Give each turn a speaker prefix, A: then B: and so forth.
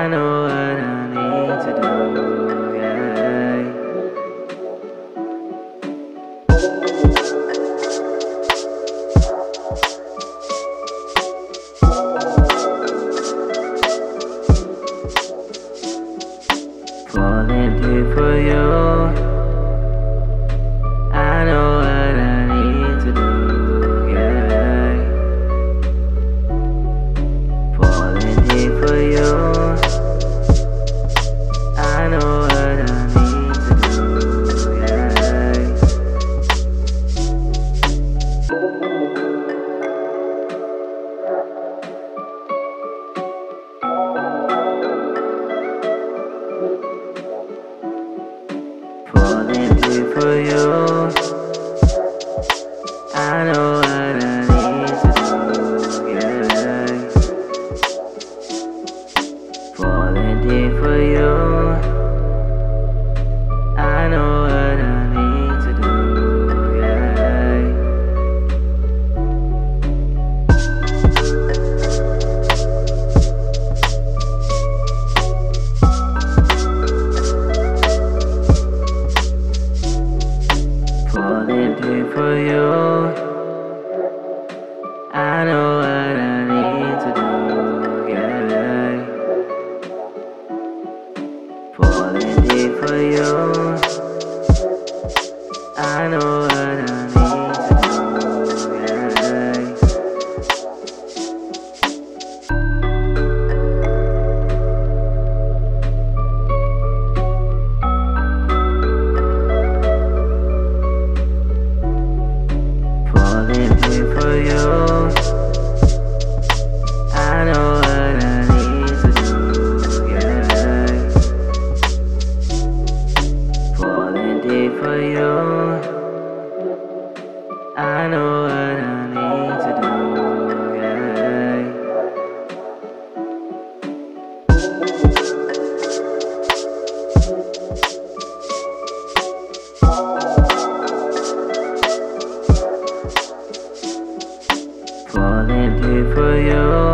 A: I know what I need to do. Falling deep for you. For you. I know what I need to do, yeah. Falling deep for you. I know what I need to. Falling for you. I know what I for you. Falling here for you